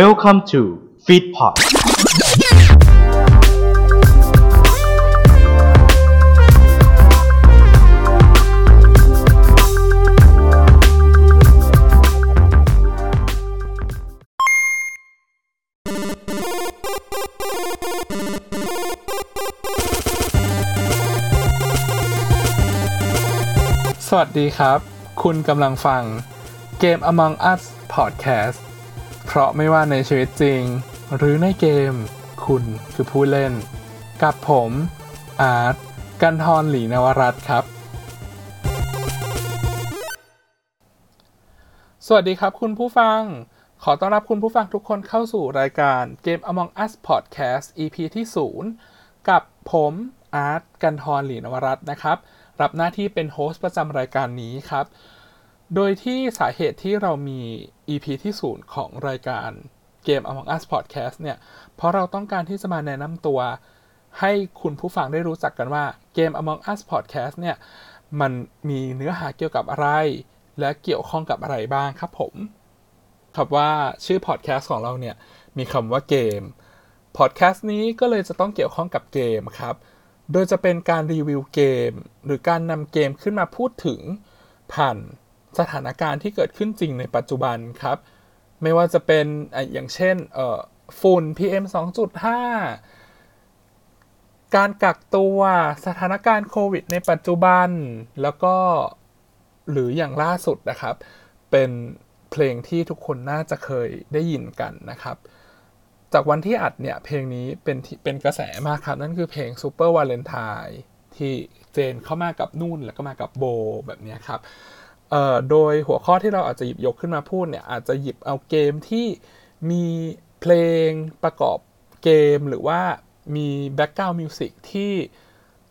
Welcome to Feedpot สวัสดีครับ คุณกำลังฟังเกม Among Us Podcast เพราะไม่ว่าในชีวิตจริง หรือในเกม คุณคือผู้เล่น กับผม อาร์ตกันทรหลีนวรัตครับ สวัสดีครับคุณผู้ฟัง ขอต้อนรับคุณผู้ฟังทุกคนเข้าสู่รายการเกม Among Us Podcast EP ที่ 0 กับผมอาร์ตกันทรหลีนวรัตน์นะครับ รับหน้าที่เป็น host ประจำรายการนี้ครับ โดยที่สาเหตุที่เรามี EP ที่0ของรายการเกม Among Us Podcast เนี่ย เพราะเราต้องการที่จะมาแนะนำตัว ให้คุณผู้ฟังได้รู้จักกันว่าเกม Among Us Podcast เนี่ย มันมีเนื้อหาเกี่ยวกับอะไร และเกี่ยวข้องกับอะไรบ้างครับผมครับว่าชื่อพอดแคสต์ของเราเนี่ย มีคำว่าเกมพอดแคสต์นี้ก็เลยจะต้องเกี่ยวข้องกับเกมครับ โดยจะเป็นการรีวิวเกม หรือการนำเกมขึ้นมาพูดถึงผ่าน สถานการณ์ที่เกิดขึ้นจริงในปัจจุบันครับ ไม่ว่าจะเป็นอย่างเช่นฝุ่น PM 2.5 การกักตัวสถานการณ์โควิดในปัจจุบัน แล้วก็หรืออย่างล่าสุดนะครับ เป็นเพลงที่ทุกคนน่าจะเคยได้ยินกันนะครับจากวันที่อัดเนี่ยเพลงนี้เป็นเป็นกระแสมากครับ นั่นคือเพลง Super Valentine ที่เจนเข้ามากับนุ่นแล้วก็มากับโบแบบนี้ครับ โดยหัวข้อที่เราอาจจะหยิบยกขึ้นมาพูดเนี่ยอาจจะหยิบเอาเกมที่มีเพลงประกอบเกมหรือว่ามี background music ที่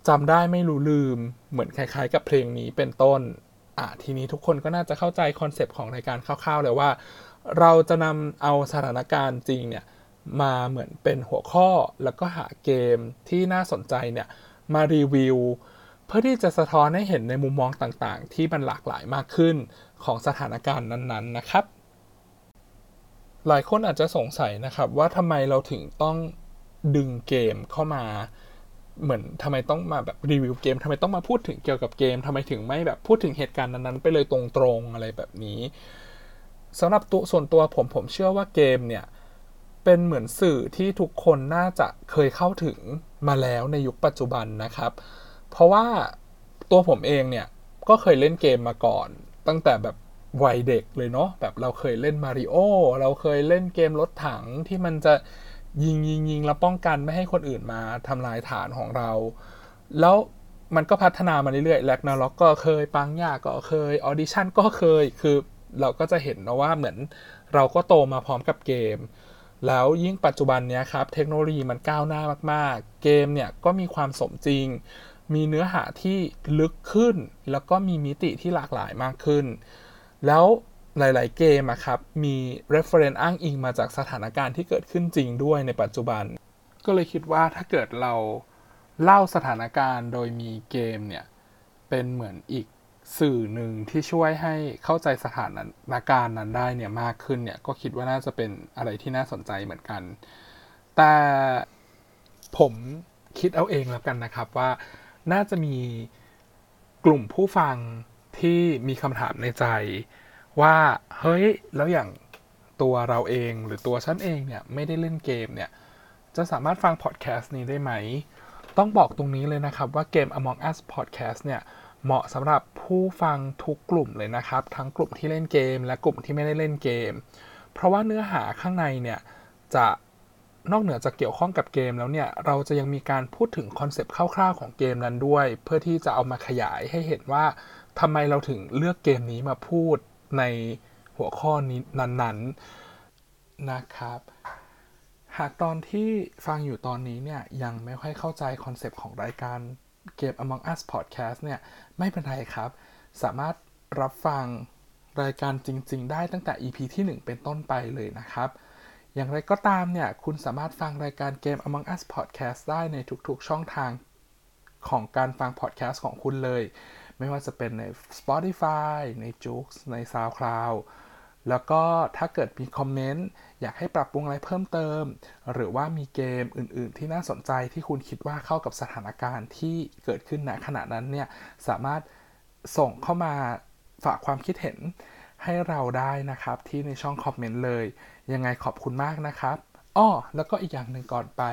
จำได้ไม่รู้ลืมเหมือนคล้ายๆ กับเพลงนี้เป็นต้นอะทีนี้ทุกคนก็น่าจะเข้าใจ concept ของรายการคร่าวๆเลยว่า เราจะนำเอาสถานการณ์จริงเนี่ยมาเหมือนเป็นหัวข้อแล้วก็หาเกมที่น่าสนใจเนี่ยมารีวิว เพื่อที่จะสะท้อนให้เห็นในมุมมองต่างๆ ที่มันหลากหลายมากขึ้นของสถานการณ์นั้น ๆ นะครับ หลายคนอาจจะสงสัยนะครับว่าทำไมเราถึงต้องดึงเกมเข้ามา เหมือนทำไมต้องมาแบบรีวิวเกมทำไมต้องมาพูดถึงเกี่ยวกับเกมทำไมถึงไม่แบบพูดถึงเหตุการณ์นั้นๆ ไปเลยตรงๆอะไรแบบนี้สำหรับตัวส่วนตัวผมผมเชื่อว่าเกมเนี่ยเป็นเหมือนสื่อที่ทุกคนน่าจะเคยเข้าถึงมาแล้วในยุคปัจจุบันนะครับ เพราะว่าตัวผมเองเนี่ยก็เคยเล่นเกมมาก่อน ตั้งแต่แบบวัยเด็กเลยเนาะแบบเราเคยเล่นมาริโอเราเคยเล่นเกมรถถังที่มันจะยิงยิงยิงแล้วป้องกันไม่ให้คนอื่นมาทำลายฐานของเรา แล้วมันก็พัฒนามาเรื่อยๆ Ragnarok ก็เคย Pangya ก็เคย Audition ก็เคยคือเราก็จะเห็นนะว่าเหมือนเราก็โตมาพร้อมกับเกม แล้วยิ่งปัจจุบันเนี้ยครับ เทคโนโลยีมันก้าวหน้ามากๆ เกมเนี่ยก็มีความสมจริง มีเนื้อหาที่ลึกขึ้น แล้วก็มีมิติที่หลากหลายมากขึ้น แล้วหลาย ๆ เกมครับ มี reference อ้างอิงมาจากสถานการณ์ที่เกิดขึ้นจริงด้วยในปัจจุบัน ก็เลยคิดว่าถ้าเกิดเราเล่าสถานการณ์โดยมีเกมเนี่ย เป็นเหมือนอีกสื่อหนึ่งที่ช่วยให้เข้าใจสถานการณ์นั้นได้เนี่ยมากขึ้นเนี่ย ก็คิดว่าน่าจะเป็นอะไรที่น่าสนใจเหมือนกัน แต่ผมคิดเอาเองแล้วกันนะครับว่า น่าจะมีกลุ่มผู้ฟังที่มีคำถามในใจ ว่าเฮ้ยแล้วอย่างตัวเราเองหรือตัวฉันเองเนี่ยไม่ได้เล่นเกมเนี่ยจะสามารถฟังพอดแคสต์นี้ได้ไหม ต้องบอกตรงนี้เลยนะครับว่าเกม Among Us Podcast เนี่ยเหมาะสำหรับผู้ฟังทุกกลุ่มเลยนะครับ ทั้งกลุ่มที่เล่นเกม และกลุ่มที่ไม่ได้เล่นเกม เพราะว่าเนื้อหาข้างในเนี่ยจะ นอกเหนือจากเกี่ยวข้องกับเกมแล้วเนี่ย เราจะยังมีการพูดถึง concept คร่าวๆของเกมนั้นด้วย เพื่อที่จะเอามาขยายให้เห็นว่าทำไมเราถึงเลือกเกมนี้มาพูดในหัวข้อนี้นั้นๆนะครับ หากตอนที่ฟังอยู่ตอนนี้เนี่ย ยังไม่ค่อยเข้าใจ concept ของรายการเกม Among Us Podcast เนี่ย ไม่เป็นไรครับ สามารถรับฟังรายการจริง ๆ ได้ตั้งแต่ EP ที่ 1 เป็นต้นไปเลยนะครับ อย่างไรก็ตามเนี่ย คุณสามารถฟังรายการเกม Among Us Podcast ได้ในทุกๆช่องทางของการฟังพอดแคสต์ของคุณเลย ไม่ว่าจะเป็นใน Spotify ใน j o o x ใน SoundCloud แล้วก็ถ้าเกิดมีคอมเมนต์ อยากให้ปรับปรุงอะไรเพิ่มเติม หรือว่ามีเกมอื่น ๆ ที่น่าสนใจที่คุณคิดว่าเข้ากับสถานการณ์ที่เกิดขึ้นณขณะนั้นเนี่ย สามารถส่งเข้ามาฝากความคิดเห็น ให้เราได้นะครับที่ในช่องคอมเมนต์เลย ยังไงขอบคุณมากนะครับอ้อแล้วก็อีกอย่างหนึ่งก่อนไป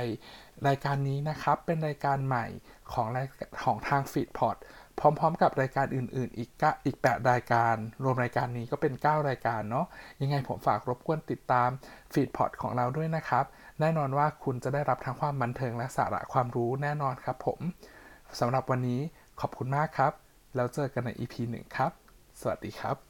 รายการนี้นะครับเป็นรายการใหม่ของรายของทาง f e e d p o t พร้อม ๆ กับรายการอื่น ๆ อีกอีก 8 รายการ รวมรายการนี้ก็เป็น 9 รายการเนาะยังไงผมฝากรบกวนติดตาม f e e d p o t ของเราด้วยนะครับ แน่นอนว่าคุณจะได้รับทั้งความบันเทิงและสาระความรู้แน่นอนครับผมสำหรับวันนี้ขอบคุณมากครับ แล้วเจอกันใน EP 1 ครับ สวัสดีครับ